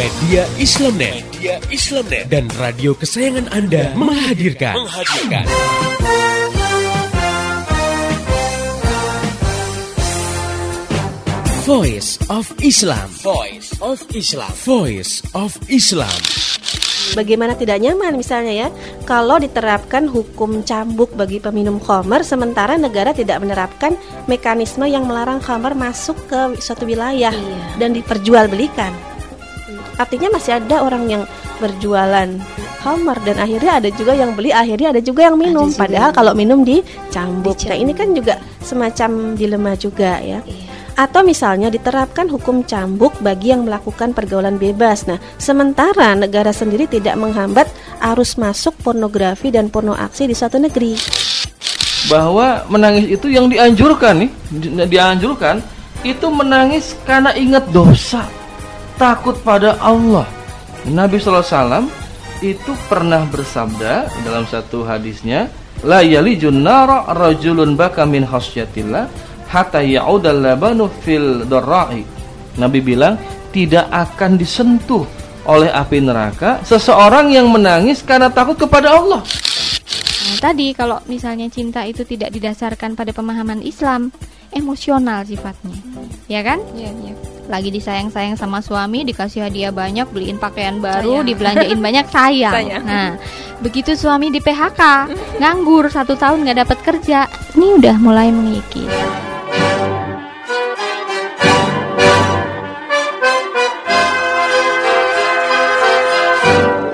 Media Islamnet, Media Islamnet dan radio kesayangan Anda menghadirkan, menghadirkan. Voice of Islam. Voice of Islam. Voice of Islam. Bagaimana tidak nyaman misalnya ya kalau diterapkan hukum cambuk bagi peminum khamar sementara negara tidak menerapkan mekanisme yang melarang khamar masuk ke suatu wilayah Iya. dan diperjualbelikan. Artinya masih ada orang yang berjualan khamar dan akhirnya ada juga yang beli, akhirnya ada juga yang minum. juga. Padahal kalau minum dicambuk. Nah, Dicambuk. ini kan juga semacam dilema juga ya. Iya. Atau misalnya diterapkan hukum cambuk bagi yang melakukan pergaulan bebas. Nah, sementara negara sendiri tidak menghambat arus masuk pornografi dan porno aksi di suatu negeri. bahwa menangis itu yang dianjurkan nih di- dianjurkan itu menangis karena ingat dosa takut pada Allah. Nabi SAW itu pernah bersabda dalam satu hadisnya la yalijun nara rajulun baka min khasyatillah hatta ya'udal labanu fil darra'i Nabi bilang tidak akan disentuh oleh api neraka seseorang yang menangis karena takut kepada Allah tadi kalau misalnya cinta itu tidak didasarkan pada pemahaman Islam, emosional sifatnya. Ya kan? Iya, iya. Lagi disayang-sayang sama suami, dikasih hadiah banyak, beliin pakaian Sayang. baru, dibelanjain banyak sayang. Sayang. Nah, begitu suami di PHK, nganggur satu tahun nggak dapat kerja, ini udah mulai mengikis.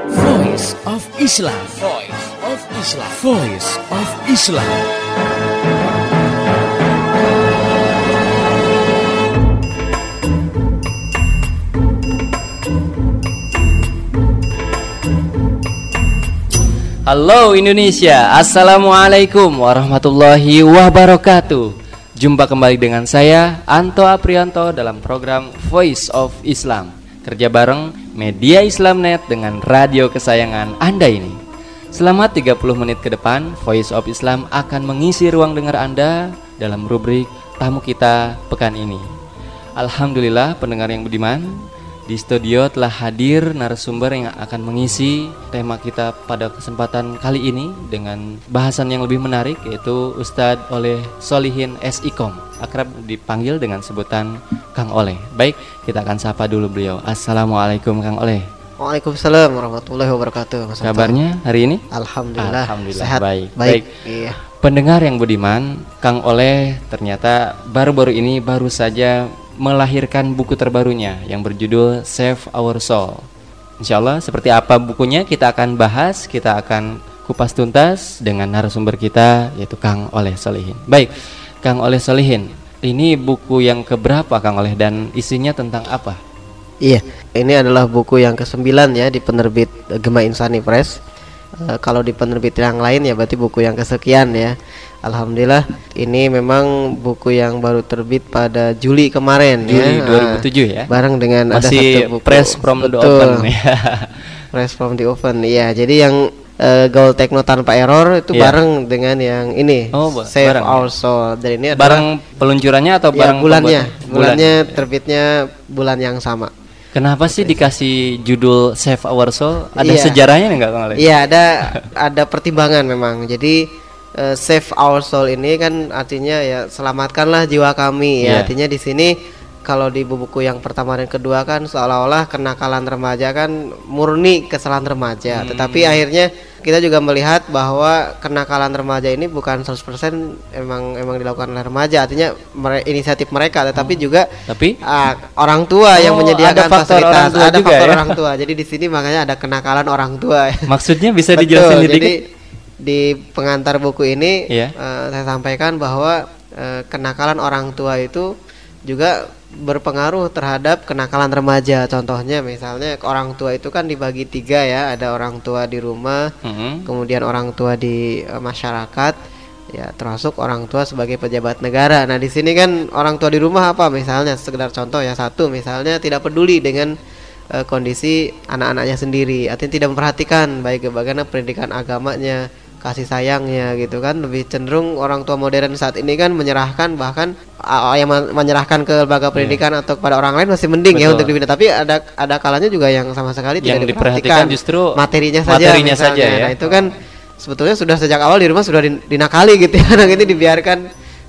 Voice of Islam. Voice of Islam. Voice of Islam. Halo Indonesia, Assalamualaikum warahmatullahi wabarakatuh Jumpa kembali dengan saya Anto Aprianto dalam program Voice of Islam Kerja bareng Media Islamnet dengan radio kesayangan Anda ini Selama 30 menit ke depan Voice of Islam akan mengisi ruang dengar Anda Dalam rubrik tamu kita pekan ini Alhamdulillah pendengar yang budiman di studio telah hadir narasumber yang akan mengisi tema kita pada kesempatan kali ini dengan bahasan yang lebih menarik yaitu Ustadz Oleh Solihin S. Ikom akrab dipanggil dengan sebutan Kang Oleh. Baik, kita akan sapa dulu beliau. Assalamualaikum Kang Oleh. Waalaikumsalam warahmatullahi wabarakatuh. Mas. Kabarnya hari ini? Alhamdulillah. Alhamdulillah, Sehat. baik. Baik. Baik. Iya. Pendengar yang budiman, Kang Oleh ternyata baru-baru ini baru saja melahirkan buku terbarunya yang berjudul Save Our Soul. Insya Allah seperti apa bukunya kita akan bahas, kita akan kupas tuntas dengan narasumber kita yaitu Kang Oleh Solihin. Baik, Kang Oleh Solihin, ini buku yang keberapa Kang Oleh dan isinya tentang apa? Iya. Ini adalah buku yang ke-9 ya di penerbit eh, Gema Insani Press. Eh, kalau di penerbit yang lain ya berarti buku yang kesekian ya. Alhamdulillah ini memang buku yang baru terbit pada Juli kemarin Juli ya. 2007 ya? Bareng dengan ada Masih satu buku. press from the Betul. open ya. Press from the oven. Iya, jadi yang eh, Gaul Techno tanpa error itu Iya. bareng dengan yang ini Oh, Save bareng ya. Our Soul. Dan ini adalah Barang peluncurannya atau ya, barang bulannya. Bulannya Bulan. terbitnya bulan yang sama. Kenapa sih dikasih judul Save Our Soul? Ada Iya. sejarahnya enggak Kang? Iya, ada ada pertimbangan memang. Jadi eh, Save Our Soul ini kan artinya ya selamatkanlah jiwa kami ya. Iya. Artinya di sini kalau di buku yang pertama dan kedua kan seolah-olah kenakalan remaja kan murni kesalahan remaja. Hmm. Tetapi akhirnya kita juga melihat bahwa kenakalan remaja ini bukan 100% emang emang dilakukan oleh remaja. Artinya mere- inisiatif mereka tetapi juga Tapi ah, orang tua yang Oh, menyediakan ada faktor fasilitas. orang tua ada juga faktor ya? orang tua. Jadi di sini makanya ada kenakalan orang tua. maksudnya bisa Betul, dijelasin jadi sedikit? di pengantar buku ini Iya. eh, saya sampaikan bahwa eh, kenakalan orang tua itu juga berpengaruh terhadap kenakalan remaja. Contohnya misalnya orang tua itu kan dibagi tiga ya, ada orang tua di rumah, Mhm. kemudian orang tua di eh, masyarakat, ya termasuk orang tua sebagai pejabat negara. Nah di sini kan orang tua di rumah apa misalnya sekedar contoh ya satu misalnya tidak peduli dengan eh, kondisi anak-anaknya sendiri, artinya tidak memperhatikan baik bagaimana pendidikan agamanya, kasih sayangnya gitu kan lebih cenderung orang tua modern saat ini kan menyerahkan bahkan uh, yang men- menyerahkan ke lembaga pendidikan atau kepada orang lain masih mending ya Betul. untuk dibina tapi ada ada kalanya juga yang sama sekali Yang tidak diperhatikan diperhatikan justru materinya saja materinya misalnya. saja ya. Nah, itu kan sebetulnya sudah sejak awal di rumah sudah din- dinakali gitu ya anak ini dibiarkan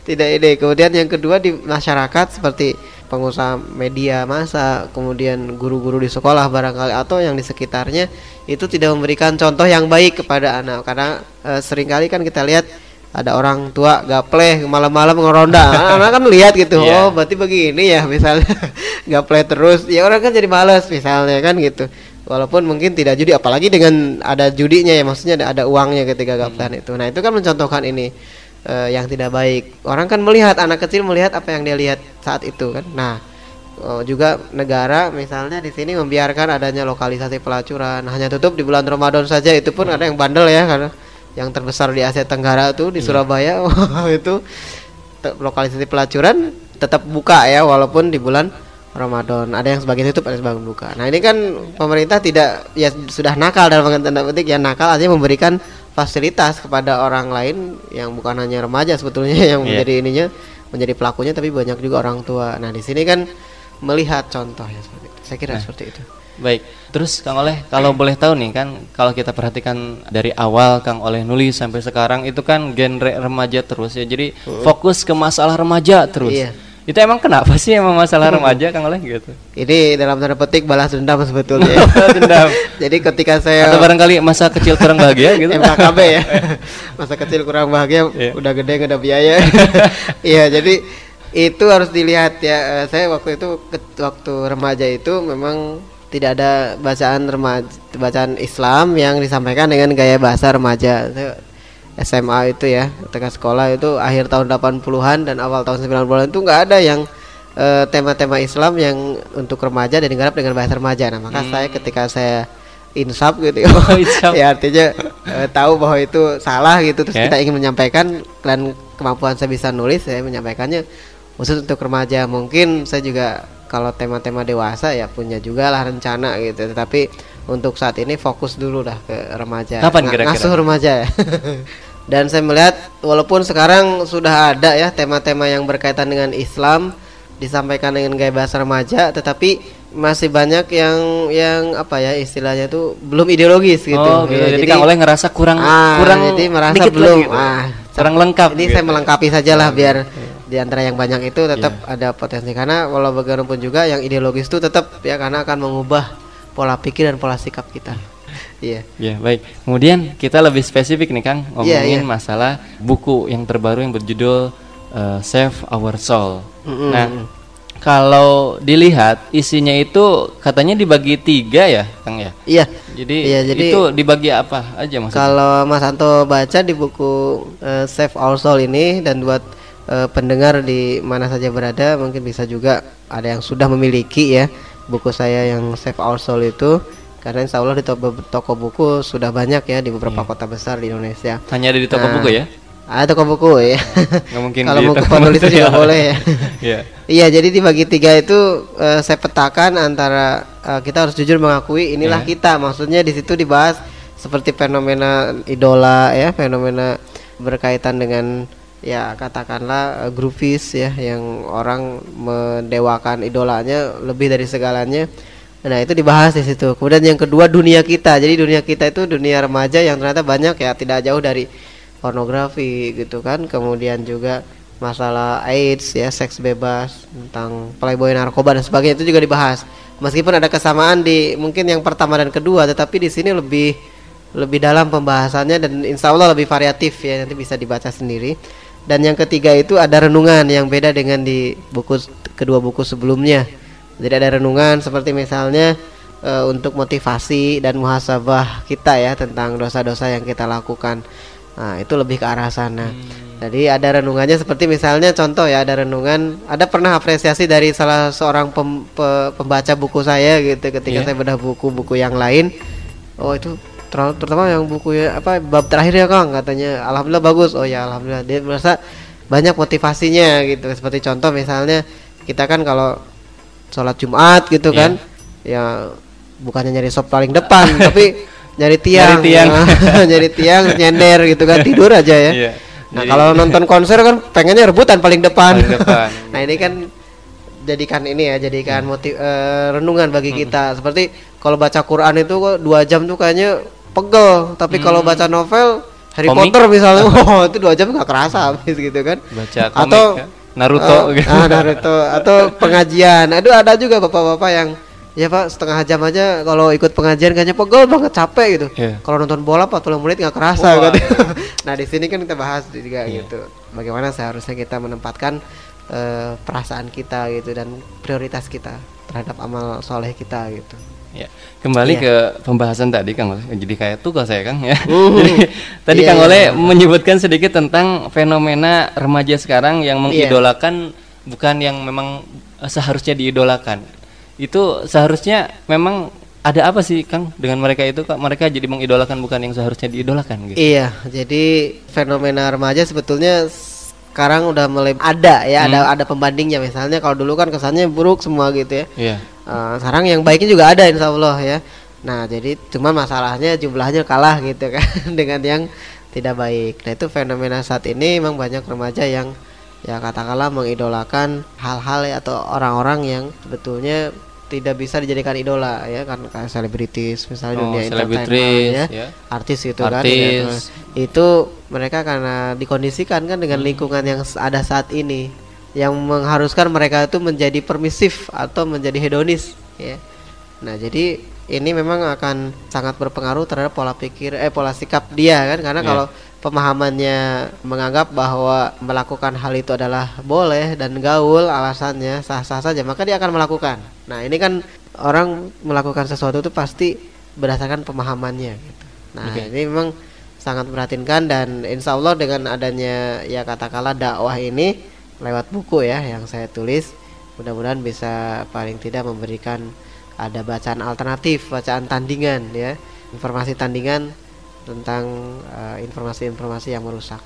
tidak ide kemudian yang kedua di masyarakat seperti pengusaha media massa kemudian guru-guru di sekolah barangkali atau yang di sekitarnya itu tidak memberikan contoh yang baik kepada anak. Karena eh, sering kali kan kita lihat ada orang tua gapleh malam-malam ngeronda. Anak kan lihat gitu Iya. oh berarti begini ya misalnya. Gapleh terus. Ya orang kan jadi males misalnya kan gitu. Walaupun mungkin tidak judi apalagi dengan ada judinya ya maksudnya ada, ada uangnya ketika gaplehan itu. Nah itu kan mencontohkan ini eh, yang tidak baik. Orang kan melihat anak kecil melihat apa yang dia lihat saat itu kan? Nah oh, juga negara misalnya di sini membiarkan adanya lokalisasi pelacuran. Hanya tutup di bulan Ramadan saja itu pun ada yang bandel ya karena yang terbesar di Asia Tenggara tuh di Surabaya itu lokalisasi pelacuran tetap buka ya walaupun di bulan Ramadan. Ada yang sebagian tutup ada yang sebagian buka. Nah ini kan pemerintah tidak ya sudah nakal dalam tanda petik. Ya nakal artinya memberikan fasilitas kepada orang lain yang bukan hanya remaja sebetulnya yang Iya. menjadi ininya menjadi pelakunya tapi banyak juga orang tua. Nah di sini kan melihat contoh ya seperti itu. Saya kira seperti itu. Baik, terus Kang Oleh, kalau boleh tahu nih kan, kalau kita perhatikan dari awal Kang Oleh nulis sampai sekarang itu kan genre remaja terus ya, jadi fokus ke masalah remaja terus. Iya. Itu emang kenapa sih emang masalah remaja Kang Oleh gitu? ini dalam tanda petik balas dendam sebetulnya Dendam. jadi ketika saya Atau barangkali masa kecil kurang bahagia gitu? MKKB ya masa kecil kurang bahagia Iya. udah gede nggak ada biaya iya jadi itu harus dilihat ya Eh, saya waktu itu waktu remaja itu memang tidak ada bacaan remaja bacaan Islam yang disampaikan dengan gaya bahasa remaja Saya SMA itu ya ketika sekolah itu akhir tahun 80-an dan awal tahun 90-an itu nggak ada yang eh, tema-tema Islam yang untuk remaja dan digarap dengan bahasa remaja. Nah maka saya ketika saya insaf gitu ya Oh, ya artinya eh, tahu bahwa itu salah gitu. Terus Ya. kita ingin menyampaikan dan kemampuan saya bisa nulis saya menyampaikannya. Khusus untuk remaja mungkin saya juga kalau tema-tema dewasa ya punya juga lah rencana gitu. Tetapi untuk saat ini fokus dulu dah ke remaja. Kapan kira-kira? ngasuh remaja. ya dan saya melihat walaupun sekarang sudah ada ya tema-tema yang berkaitan dengan Islam disampaikan dengan gaya bahasa remaja tetapi masih banyak yang yang apa ya istilahnya itu belum ideologis gitu. Oh, gitu. Ya, jadi, Kang Oleh ngerasa kurang ah, kurang jadi merasa belum gitu. ah kurang lengkap. ini gitu. saya melengkapi saja lah biar di antara yang banyak itu tetap Iya. ada potensi karena walau bagaimanapun juga yang ideologis itu tetap ya karena akan mengubah pola pikir dan pola sikap kita. Iya. Ya baik. Kemudian kita lebih spesifik nih Kang Iya, ngomongin iya. masalah buku yang terbaru yang berjudul uh, Save Our Soul. Mm-mm. Nah, kalau dilihat isinya itu katanya dibagi tiga ya, Kang ya. Iya. Jadi, Iya, jadi- itu dibagi apa aja maksudnya? Kalau Mas Anto baca di buku eh, Save Our Soul ini dan buat eh, pendengar di mana saja berada mungkin bisa juga ada yang sudah memiliki ya buku saya yang Save Our Soul itu karena insya Allah di toko, toko buku sudah banyak ya di beberapa kota besar di Indonesia. Hanya ada di toko Nah, buku ya? Ada toko buku ya. Nggak mungkin Kalau toko penulis juga material. boleh ya. Iya. Iya, jadi dibagi tiga itu eh, saya petakan antara eh, kita harus jujur mengakui inilah Ya. kita. Maksudnya di situ dibahas seperti fenomena idola ya, fenomena berkaitan dengan ya katakanlah groovies ya yang orang mendewakan idolanya lebih dari segalanya. Nah, itu dibahas di situ. Kemudian yang kedua dunia kita. Jadi dunia kita itu dunia remaja yang ternyata banyak ya tidak jauh dari pornografi gitu kan. Kemudian juga masalah AIDS ya, seks bebas, tentang playboy narkoba dan sebagainya itu juga dibahas. Meskipun ada kesamaan di mungkin yang pertama dan kedua, tetapi di sini lebih lebih dalam pembahasannya dan insya Allah lebih variatif ya nanti bisa dibaca sendiri. Dan yang ketiga itu ada renungan yang beda dengan di buku kedua buku sebelumnya. Jadi ada renungan seperti misalnya eh, untuk motivasi dan muhasabah kita ya tentang dosa-dosa yang kita lakukan. Nah, itu lebih ke arah sana. Jadi ada renungannya seperti misalnya contoh ya ada renungan, ada pernah apresiasi dari salah seorang pem- pe- pembaca buku saya gitu ketika Iya. saya bedah buku-buku yang lain. Oh, itu ter- terutama yang buku ya apa bab terakhir ya Kang katanya alhamdulillah bagus. Oh ya alhamdulillah dia merasa banyak motivasinya gitu. Seperti contoh misalnya kita kan kalau sholat Jumat gitu Iya. kan ya bukannya nyari sop paling depan tapi nyari tiang, Nyari tiang. nyari tiang, nyender gitu kan tidur aja ya. Iya. Nah Jadi- kalau nonton konser kan pengennya rebutan paling depan. Paling depan. nah ini kan jadikan ini ya, jadikan motiv eh, renungan bagi kita. Seperti kalau baca Quran itu kok dua jam tuh kayaknya pegel, tapi kalau baca novel Harry Komik? Potter misalnya, oh itu dua jam nggak kerasa habis gitu kan. Baca komik Atau kan? Naruto eh, gitu. ah, Naruto atau pengajian. Aduh ada juga bapak-bapak yang ya pak setengah jam aja kalau ikut pengajian kayaknya pegel banget capek gitu. Iya. Kalau nonton bola 40 menit nggak kerasa Wah. gitu. nah di sini kan kita bahas juga Iya. gitu. Bagaimana seharusnya kita menempatkan eh, perasaan kita gitu dan prioritas kita terhadap amal soleh kita gitu. Ya, kembali Iya. ke pembahasan tadi Kang Oleh. Jadi kayak tugas saya Kang ya. Mhm. Jadi tadi Iya, Kang iya, Oleh iya. menyebutkan sedikit tentang fenomena remaja sekarang yang mengidolakan bukan yang memang eh, seharusnya diidolakan. Itu seharusnya memang ada apa sih Kang dengan mereka itu Kak? Mereka jadi mengidolakan bukan yang seharusnya diidolakan gitu. Iya, jadi fenomena remaja sebetulnya sekarang udah mulai ada ya, Hmm. ada ada pembandingnya misalnya kalau dulu kan kesannya buruk semua gitu ya. Iya. Eh, sekarang yang baiknya juga ada insya Allah ya. Nah jadi cuma masalahnya jumlahnya kalah gitu kan dengan yang tidak baik. Nah itu fenomena saat ini memang banyak remaja yang ya katakanlah mengidolakan hal-hal ya, atau orang-orang yang sebetulnya tidak bisa dijadikan idola ya kan kayak selebritis misalnya Oh, dunia entertainment ya, ya. artis gitu kan ya. Nah, itu mereka karena dikondisikan kan dengan lingkungan yang ada saat ini yang mengharuskan mereka itu menjadi permisif atau menjadi hedonis ya. Nah, jadi ini memang akan sangat berpengaruh terhadap pola pikir eh pola sikap dia kan karena Iya. kalau pemahamannya menganggap bahwa melakukan hal itu adalah boleh dan gaul alasannya sah-sah saja maka dia akan melakukan. Nah, ini kan orang melakukan sesuatu itu pasti berdasarkan pemahamannya gitu. Nah, Oke. ini memang sangat memperhatinkan dan insya Allah dengan adanya ya katakanlah dakwah ini lewat buku ya yang saya tulis. Mudah-mudahan bisa paling tidak memberikan ada bacaan alternatif bacaan tandingan ya. Informasi tandingan tentang eh, informasi-informasi yang merusak.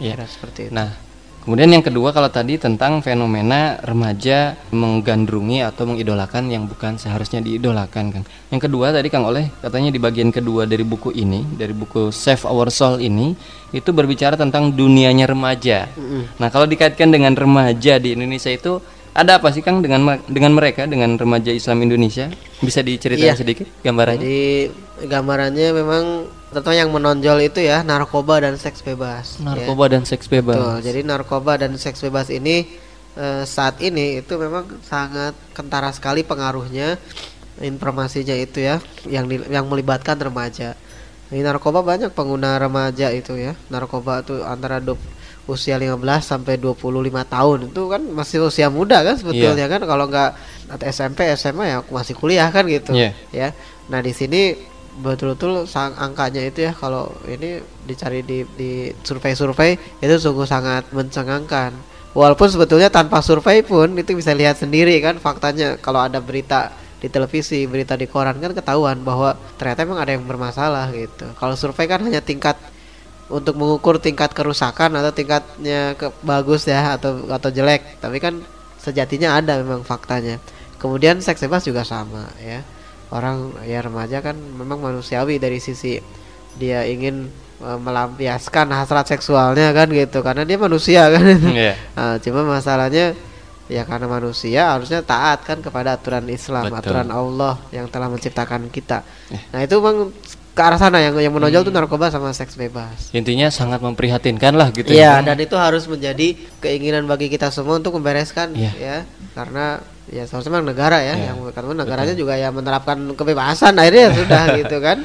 Kira seperti itu. Nah, kemudian yang kedua kalau tadi tentang fenomena remaja menggandrungi atau mengidolakan yang bukan seharusnya diidolakan, Kang. Yang kedua tadi Kang Oleh katanya di bagian kedua dari buku ini, dari buku Save Our Soul ini, itu berbicara tentang dunianya remaja. Nah, kalau dikaitkan dengan remaja di Indonesia itu ada apa sih Kang dengan dengan mereka dengan remaja Islam Indonesia? Bisa diceritakan Iya. sedikit gambarannya? jadi gambarannya memang tentu yang menonjol itu ya narkoba dan seks bebas ya. Narkoba dan seks bebas. Betul. Jadi narkoba dan seks bebas ini eh, saat ini itu memang sangat kentara sekali pengaruhnya informasinya itu ya yang di- yang melibatkan remaja. Ini narkoba banyak pengguna remaja itu ya. Narkoba itu antara du- usia 15 sampai 25 tahun itu kan masih usia muda kan sebetulnya kan kalau nggak SMP SMA ya masih kuliah kan gitu Iya. ya. Nah, di sini betul-betul sang angkanya itu ya kalau ini dicari di di survei-survei itu sungguh sangat mencengangkan. Walaupun sebetulnya tanpa survei pun itu bisa lihat sendiri kan faktanya kalau ada berita di televisi, berita di koran kan ketahuan bahwa ternyata memang ada yang bermasalah gitu. Kalau survei kan hanya tingkat untuk mengukur tingkat kerusakan atau tingkatnya ke bagus ya atau atau jelek. Tapi kan sejatinya ada memang faktanya. Kemudian seks bebas juga sama ya. Orang ya remaja kan memang manusiawi dari sisi dia ingin eh, melampiaskan hasrat seksualnya kan gitu karena dia manusia kan. Iya. Ah, cuma masalahnya ya karena manusia harusnya taat kan kepada aturan Islam, Betul. aturan Allah yang telah menciptakan kita. Nah, itu memang ke arah sana yang yang menonjol tuh narkoba sama seks bebas. Intinya sangat memprihatinkan lah gitu Iya, ya. dan itu harus menjadi keinginan bagi kita semua untuk membereskan Iya. ya. Karena ya seharusnya memang negara ya Iya, yang karena negaranya juga ya menerapkan kebebasan akhirnya ya sudah gitu kan.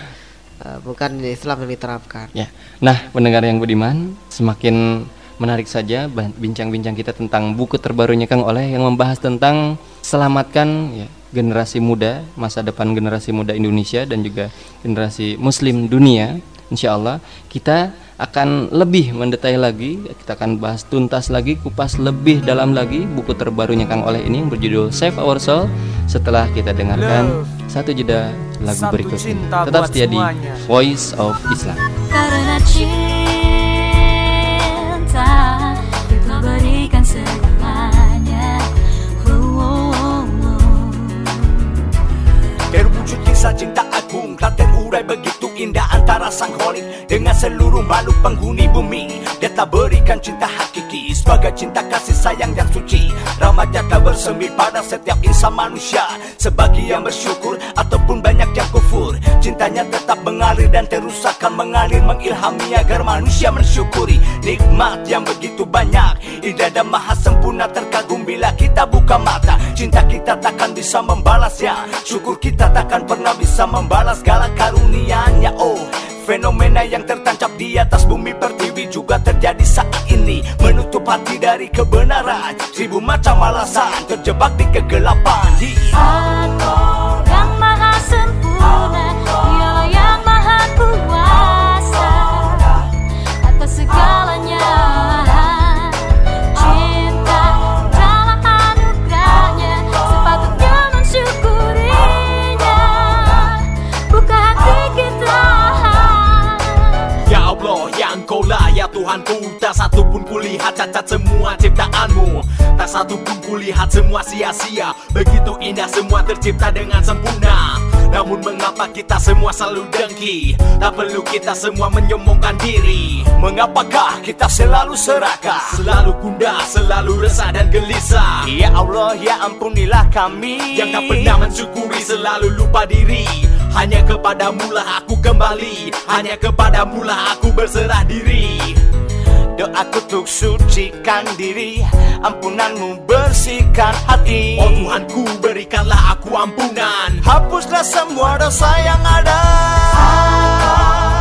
Eh, bukan Islam yang diterapkan. Ya. Nah, pendengar yang budiman, semakin menarik saja bincang-bincang kita tentang buku terbarunya Kang Oleh yang membahas tentang selamatkan ya generasi muda, masa depan generasi muda Indonesia dan juga generasi muslim dunia. Insya Allah kita akan lebih mendetail lagi, kita akan bahas tuntas lagi, kupas lebih dalam lagi buku terbarunya Kang Oleh ini yang berjudul Save Our Soul setelah kita dengarkan satu jeda lagu Satu berikut ini. Tetap setia di. Voice of Islam. Karena cinta cinta agung. Tak terurai begitu indah antara sang holik dengan seluruh makhluk penghuni bumi. Dia tak berikan cinta hakiki sebagai cinta kasih sayang yang suci. Rahmatnya tak bersemi pada setiap insan manusia. Sebagian bersyukur ataupun banyak yang kufur. Cintanya tetap mengalir dan terus akan mengalir mengilhami agar manusia mensyukuri nikmat yang begitu banyak. Indah dan maha sempurna terkagum bila kita buka mata. Cinta kita takkan bisa membalasnya. Syukur kita takkan pernah bisa membalas segala karunia-Nya. Oh, Fenomena yang tertancap di atas bumi pertiwi juga terjadi saat ini. Menutup hati dari kebenaran. Seribu macam alasan terjebak di kegelapan. Yeah. Aku yang maha sempurna Tak satu pun kulihat cacat semua ciptaanmu. Tak satu pun kulihat semua sia-sia. Begitu indah semua tercipta dengan sempurna. Namun mengapa kita semua selalu dengki? Tak perlu kita semua menyombongkan diri. Mengapakah kita selalu serakah? Selalu gundah, selalu resah dan gelisah. Ya Allah ya ampunilah kami. Yang tak pernah mensyukuri selalu lupa diri. Hanya kepadamu lah aku kembali. Hanya kepadamu lah aku berserah diri Doaku untuk sucikan diri Ampunanmu bersihkan hati. Oh Tuhanku berikanlah aku ampunan. Hapuslah semua dosa yang ada. Yang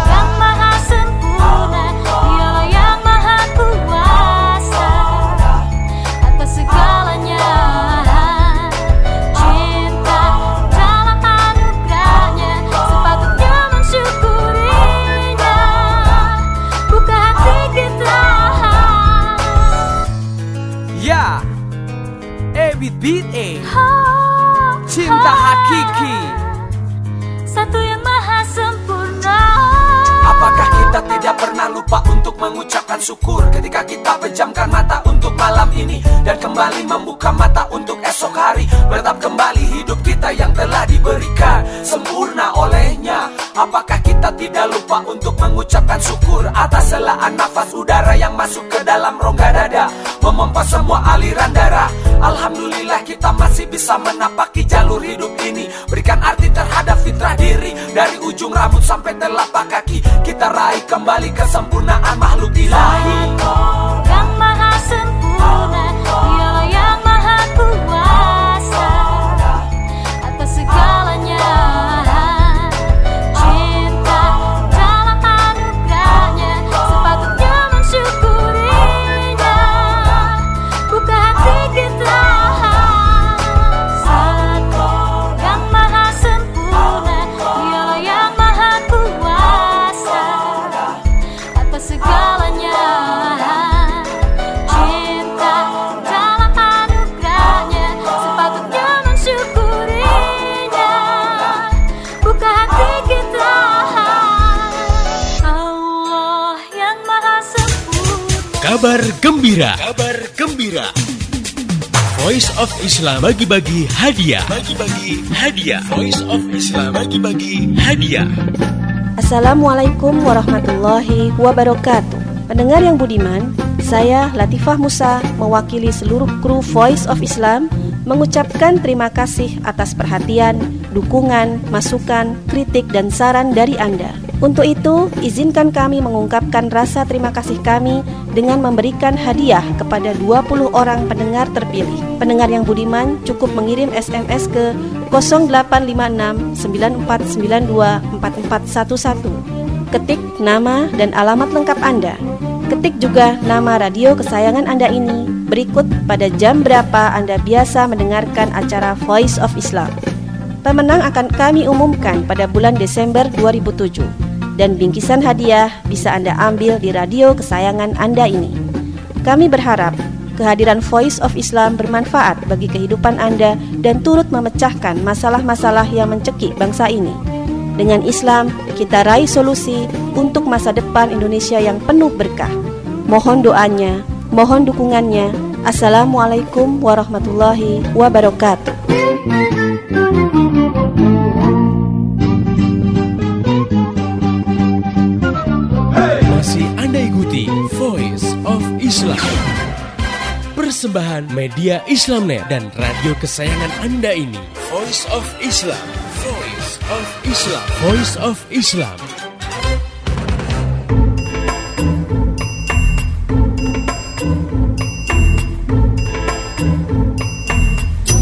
kita tidak pernah lupa untuk mengucapkan syukur Ketika kita pejamkan mata untuk malam ini Dan kembali membuka mata untuk esok hari. Beratap kembali hidup kita yang telah diberikan Sempurna olehnya Apakah kita tidak lupa untuk mengucapkan syukur Atas selaan nafas udara yang masuk ke dalam rongga dada? Memompa semua aliran darah. Alhamdulillah kita masih bisa menapaki jalur hidup ini. Berikan arti terhadap fitrah diri. Dari ujung rambut sampai telapak kaki Kita raih kembali kesempurnaan makhluk ilahi. Yang maha sempurna gembira. Kabar gembira. Voice of Islam bagi-bagi hadiah. Bagi-bagi hadiah. Voice of Islam bagi-bagi hadiah. Assalamualaikum warahmatullahi wabarakatuh. Pendengar yang budiman, saya Latifah Musa mewakili seluruh kru Voice of Islam mengucapkan terima kasih atas perhatian, dukungan, masukan, kritik dan saran dari Anda. Untuk itu, izinkan kami mengungkapkan rasa terima kasih kami dengan memberikan hadiah kepada 20 orang pendengar terpilih. Pendengar yang budiman cukup mengirim SMS ke 0856 9492 4411. Ketik nama dan alamat lengkap Anda. Ketik juga nama radio kesayangan Anda ini. Berikut pada jam berapa Anda biasa mendengarkan acara Voice of Islam. Pemenang akan kami umumkan pada bulan Desember 2007 dan bingkisan hadiah bisa Anda ambil di radio kesayangan Anda ini. Kami berharap kehadiran Voice of Islam bermanfaat bagi kehidupan Anda dan turut memecahkan masalah-masalah yang mencekik bangsa ini. Dengan Islam, kita raih solusi untuk masa depan Indonesia yang penuh berkah. Mohon doanya, mohon dukungannya. Assalamualaikum warahmatullahi wabarakatuh. Ikuti Voice of Islam. Persembahan media Islamnet dan radio kesayangan Anda ini. Voice of Islam. Voice of Islam. Voice of Islam.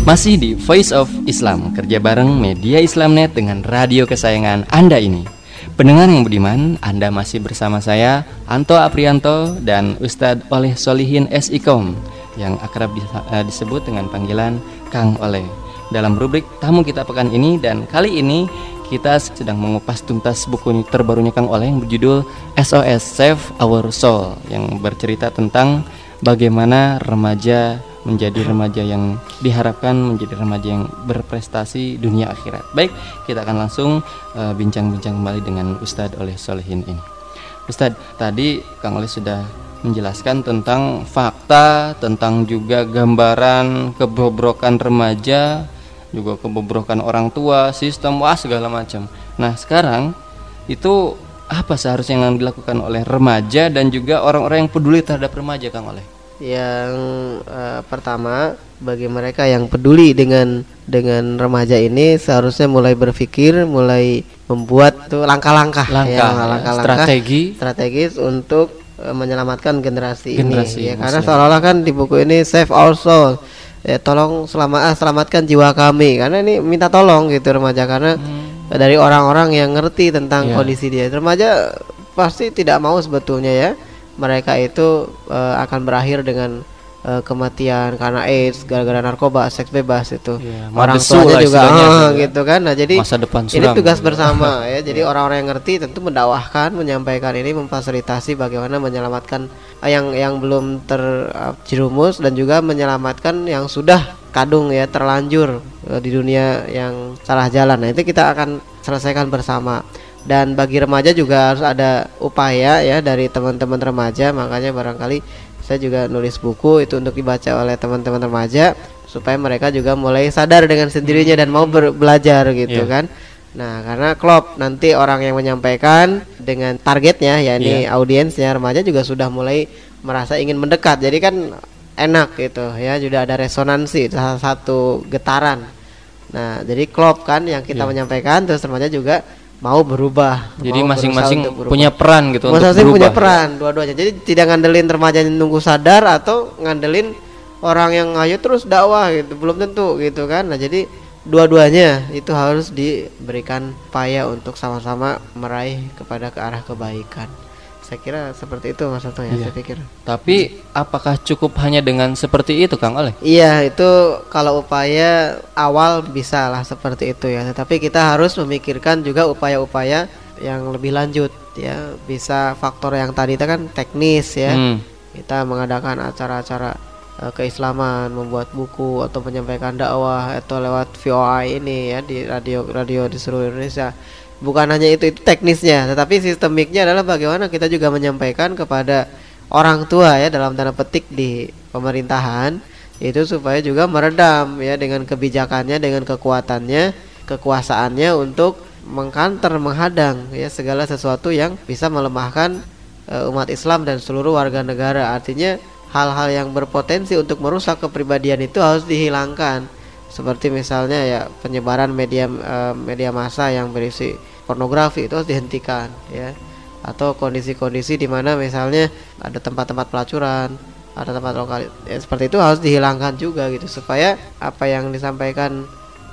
Masih di Voice of Islam, kerja bareng media Islamnet dengan radio kesayangan Anda ini. Pendengar yang budiman, Anda masih bersama saya, Anto Aprianto dan Ustadz Oleh Solihin S. Ikom yang akrab eh, disebut dengan panggilan Kang Oleh. Dalam rubrik tamu kita pekan ini dan kali ini kita sedang mengupas tuntas buku terbarunya Kang Oleh yang berjudul SOS Save Our Soul yang bercerita tentang bagaimana remaja menjadi remaja yang diharapkan menjadi remaja yang berprestasi dunia akhirat. Baik, kita akan langsung eh, bincang-bincang kembali dengan Ustadz Oleh Solehin ini. Ustadz, tadi Kang Oleh sudah menjelaskan tentang fakta, tentang juga gambaran kebobrokan remaja, juga kebobrokan orang tua, sistem, wah segala macam. Nah, sekarang itu apa seharusnya yang dilakukan oleh remaja dan juga orang-orang yang peduli terhadap remaja, Kang Oleh? Yang eh, pertama bagi mereka yang peduli dengan dengan remaja ini seharusnya mulai berpikir, mulai membuat tuh langkah-langkah. Langkah, ya, ya, langkah-langkah strategi. strategis untuk eh, menyelamatkan generasi, Generasi ini ya. Karena seolah-olah kan di buku ini save our soul. Ya tolong selama ah, selamatkan jiwa kami. Karena ini minta tolong gitu remaja karena eh, dari orang-orang yang ngerti tentang Iya. kondisi dia. Remaja pasti tidak mau sebetulnya ya mereka itu eh, akan berakhir dengan eh, kematian karena AIDS gara-gara narkoba seks bebas itu. Iya, orang tuanya juga ah, ya. gitu kan. Nah jadi Masa depan ini tugas bersama ya. Jadi orang-orang yang ngerti tentu mendakwahkan menyampaikan ini memfasilitasi bagaimana menyelamatkan eh, yang yang belum terjerumus dan juga menyelamatkan yang sudah kadung ya terlanjur eh, di dunia yang salah jalan. Nah itu kita akan selesaikan bersama dan bagi remaja juga harus ada upaya ya dari teman-teman remaja makanya barangkali saya juga nulis buku itu untuk dibaca oleh teman-teman remaja supaya mereka juga mulai sadar dengan sendirinya dan mau ber- belajar gitu Iya. kan nah karena klop nanti orang yang menyampaikan dengan targetnya ya ini Iya. audiensnya remaja juga sudah mulai merasa ingin mendekat jadi kan enak gitu ya sudah ada resonansi salah satu getaran nah jadi klop kan yang kita Iya. menyampaikan terus remaja juga mau berubah Jadi masing-masing punya peran gitu untuk Masing-masing punya peran dua-duanya. Jadi tidak ngandelin remaja yang nunggu sadar atau ngandelin orang yang ayo terus dakwah gitu. Belum tentu gitu kan. Nah, jadi dua-duanya itu harus diberikan upaya untuk sama-sama meraih kepada ke arah kebaikan. Saya kira seperti itu Mas ya, Iya. saya pikir. Tapi apakah cukup hanya dengan seperti itu, Kang Oleh? Iya, itu kalau upaya awal bisa lah seperti itu ya. Tetapi kita harus memikirkan juga upaya-upaya yang lebih lanjut ya. Bisa faktor yang tadi itu kan teknis ya. Hmm. Kita mengadakan acara-acara eh, keislaman, membuat buku atau menyampaikan dakwah atau lewat VOI ini ya di radio-radio di seluruh Indonesia. Bukan hanya itu itu teknisnya, tetapi sistemiknya adalah bagaimana kita juga menyampaikan kepada orang tua ya dalam tanda petik di pemerintahan itu supaya juga meredam ya dengan kebijakannya dengan kekuatannya kekuasaannya untuk mengkanter menghadang ya segala sesuatu yang bisa melemahkan eh, umat Islam dan seluruh warga negara. Artinya hal-hal yang berpotensi untuk merusak kepribadian itu harus dihilangkan. Seperti misalnya ya penyebaran media eh, media massa yang berisi pornografi itu harus dihentikan ya. Atau kondisi-kondisi di mana misalnya ada tempat-tempat pelacuran ada tempat lokal ya, seperti itu harus dihilangkan juga gitu. Supaya apa yang disampaikan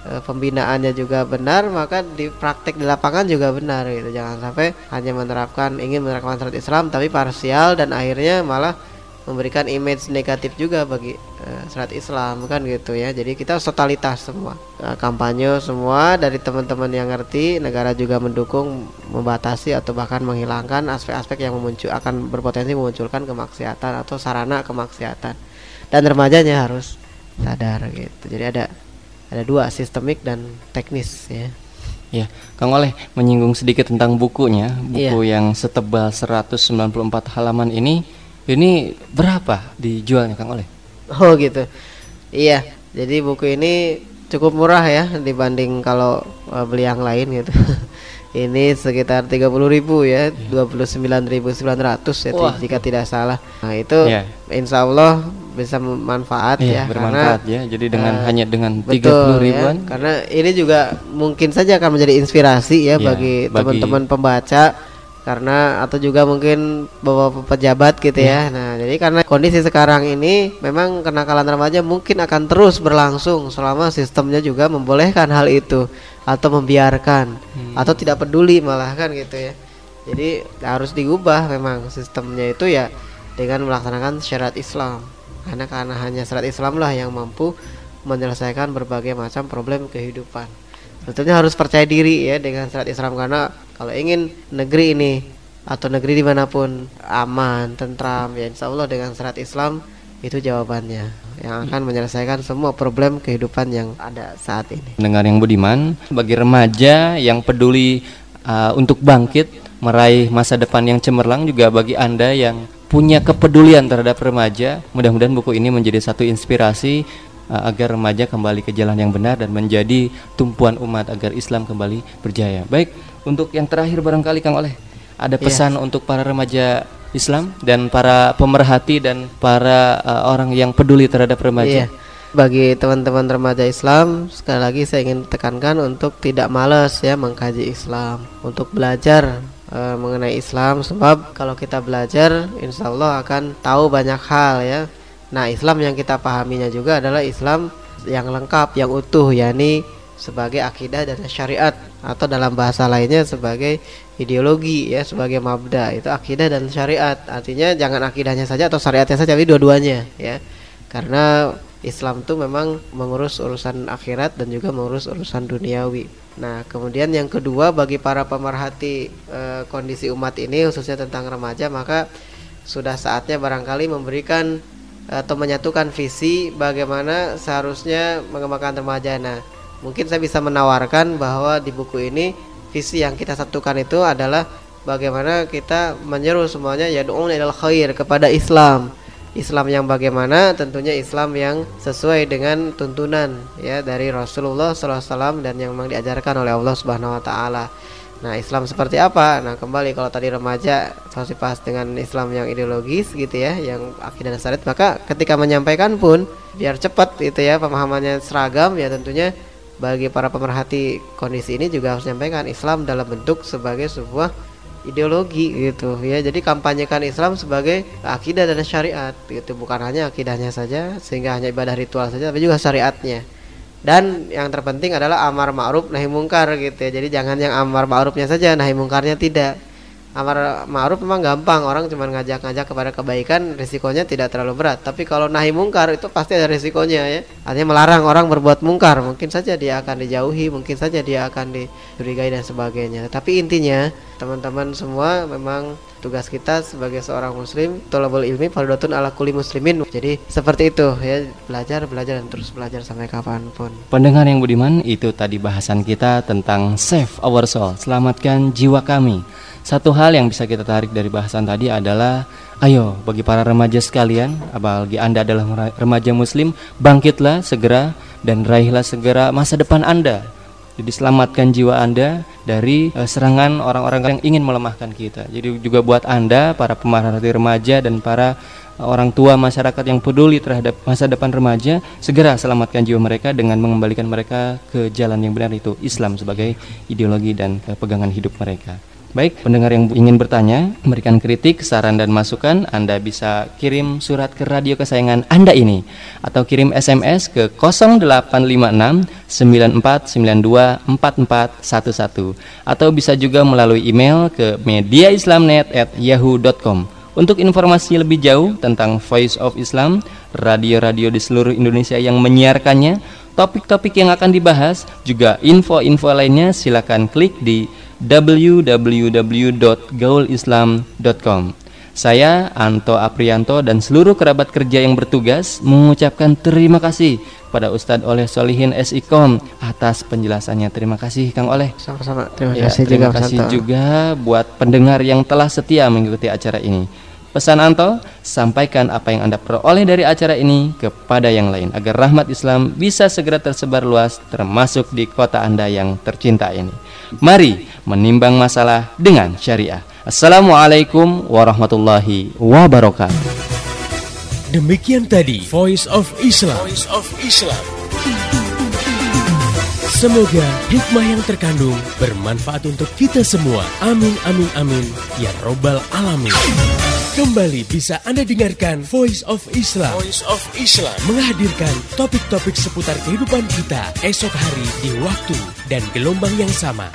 eh, pembinaannya juga benar maka di praktek di lapangan juga benar gitu. Jangan sampai hanya menerapkan ingin menerapkan syariat Islam tapi parsial dan akhirnya malah memberikan image negatif juga bagi syariat Islam kan gitu ya. Jadi kita totalitas semua. Eh, kampanye semua dari teman-teman yang ngerti negara juga mendukung membatasi atau bahkan menghilangkan aspek-aspek yang memuncul akan berpotensi memunculkan kemaksiatan atau sarana kemaksiatan. Dan remajanya harus sadar gitu. Jadi ada ada dua sistemik dan teknis ya. Ya, Kang Oleh menyinggung sedikit tentang bukunya, buku Iya. yang setebal 194 halaman ini, ini berapa dijualnya Kang Oleh? Oh gitu. Iya. Jadi buku ini cukup murah ya dibanding kalau uh, beli yang lain gitu. ini sekitar 30.000 ya, 29.900 ya Wah. jika tidak salah. Nah, itu Iya. insya Allah bisa bermanfaat Iya, ya bermanfaat karena ya. Jadi dengan eh, hanya dengan 30 betul, ya, ribuan karena ini juga mungkin saja akan menjadi inspirasi ya Iya, bagi bagi- teman-teman pembaca karena atau juga mungkin beberapa pejabat gitu Iya. ya. Nah, jadi karena kondisi sekarang ini memang kenakalan remaja mungkin akan terus berlangsung selama sistemnya juga membolehkan hal itu atau membiarkan Hmm. atau tidak peduli malah kan gitu ya. Jadi harus diubah memang sistemnya itu ya dengan melaksanakan syariat Islam. Karena karena hanya syariat Islam lah yang mampu menyelesaikan berbagai macam problem kehidupan. Tentunya harus percaya diri ya dengan syariat Islam karena kalau ingin negeri ini atau negeri di mana pun aman, tentram, ya insya Allah dengan syariat Islam itu jawabannya yang akan menyelesaikan semua problem kehidupan yang ada saat ini. Pendengar yang budiman, bagi remaja yang peduli uh, untuk bangkit meraih masa depan yang cemerlang juga bagi Anda yang punya kepedulian terhadap remaja, mudah-mudahan buku ini menjadi satu inspirasi uh, agar remaja kembali ke jalan yang benar dan menjadi tumpuan umat agar Islam kembali berjaya. Baik, untuk yang terakhir barangkali Kang Oleh, ada Iya. pesan untuk para remaja Islam dan para pemerhati dan para uh, orang yang peduli terhadap remaja. Iya. Bagi teman-teman remaja Islam, sekali lagi saya ingin tekankan untuk tidak malas ya mengkaji Islam, untuk belajar eh, mengenai Islam sebab kalau kita belajar insya Allah akan tahu banyak hal ya. Nah, Islam yang kita pahaminya juga adalah Islam yang lengkap, yang utuh yakni sebagai akidah dan syariat atau dalam bahasa lainnya sebagai ideologi ya sebagai mabda itu akidah dan syariat artinya jangan akidahnya saja atau syariatnya saja tapi dua-duanya ya karena Islam itu memang mengurus urusan akhirat dan juga mengurus urusan duniawi. Nah, kemudian yang kedua bagi para pemerhati eh, kondisi umat ini khususnya tentang remaja maka sudah saatnya barangkali memberikan atau menyatukan visi bagaimana seharusnya mengembangkan remaja. Nah, mungkin saya bisa menawarkan bahwa di buku ini visi yang kita satukan itu adalah bagaimana kita menyeru semuanya yad'un ilal khair kepada Islam. Islam yang bagaimana tentunya Islam yang sesuai dengan tuntunan ya dari Rasulullah SAW dan yang memang diajarkan oleh Allah Subhanahu Wa Taala. Nah Islam seperti apa? Nah kembali kalau tadi remaja harus dibahas dengan Islam yang ideologis gitu ya, yang akidah syariat. Maka ketika menyampaikan pun biar cepat gitu ya pemahamannya seragam ya tentunya bagi para pemerhati kondisi ini juga harus menyampaikan Islam dalam bentuk sebagai sebuah ideologi gitu ya. Jadi kampanyekan Islam sebagai akidah dan syariat gitu. Bukan hanya akidahnya saja sehingga hanya ibadah ritual saja tapi juga syariatnya. Dan yang terpenting adalah amar ma'ruf nahi mungkar gitu ya. Jadi jangan yang amar ma'rufnya saja nahi mungkarnya tidak amar ma'ruf memang gampang. Orang cuma ngajak-ngajak kepada kebaikan risikonya tidak terlalu berat. Tapi kalau nahi mungkar itu pasti ada risikonya ya. Artinya melarang orang berbuat mungkar. Mungkin saja dia akan dijauhi mungkin saja dia akan dicurigai dan sebagainya. Tapi intinya teman-teman semua memang tugas kita sebagai seorang muslim tolabul ilmi fardotun ala kulli muslimin. Jadi seperti itu ya. Belajar belajar dan terus belajar sampai kapan pun. Pendengar yang budiman, itu tadi bahasan kita tentang save our soul, selamatkan jiwa kami. Satu hal yang bisa kita tarik dari bahasan tadi adalah, ayo bagi para remaja sekalian, apalagi Anda adalah remaja muslim, bangkitlah segera dan raihlah segera masa depan Anda. Jadi selamatkan jiwa Anda dari eh, serangan orang-orang yang ingin melemahkan kita. Jadi juga buat Anda, para pemerhati remaja dan para eh, orang tua masyarakat yang peduli terhadap masa depan remaja, segera selamatkan jiwa mereka dengan mengembalikan mereka ke jalan yang benar itu Islam sebagai ideologi dan eh, pegangan hidup mereka. Baik, pendengar yang ingin bertanya, memberikan kritik, saran dan masukan, Anda bisa kirim surat ke radio kesayangan Anda ini atau kirim SMS ke 0856 9492 4411 atau bisa juga melalui email ke mediaislamnet@yahoo.com. Untuk informasi lebih jauh tentang Voice of Islam, radio-radio di seluruh Indonesia yang menyiarkannya, topik-topik yang akan dibahas, juga info-info lainnya silakan klik di www.gaulislam.com. Saya Anto Aprianto dan seluruh kerabat kerja yang bertugas mengucapkan terima kasih pada Ustadz Oleh Solihin SIKOM atas penjelasannya. Terima kasih Kang Oleh. sama-sama terima Ya, kasih terima juga Mas kasih juga buat pendengar yang telah setia mengikuti acara ini. Pesan Anto, sampaikan apa yang Anda peroleh dari acara ini kepada yang lain agar rahmat Islam bisa segera tersebar luas termasuk di kota Anda yang tercinta ini. Mari menimbang masalah dengan syariah. Assalamualaikum warahmatullahi wabarakatuh. Demikian tadi Voice of Islam. Voice of Islam. Semoga hikmah yang terkandung bermanfaat untuk kita semua. Amin amin amin ya robbal alamin. Kembali bisa Anda dengarkan Voice of Islam. Voice of Islam menghadirkan topik-topik seputar kehidupan kita esok hari di waktu dan gelombang yang sama.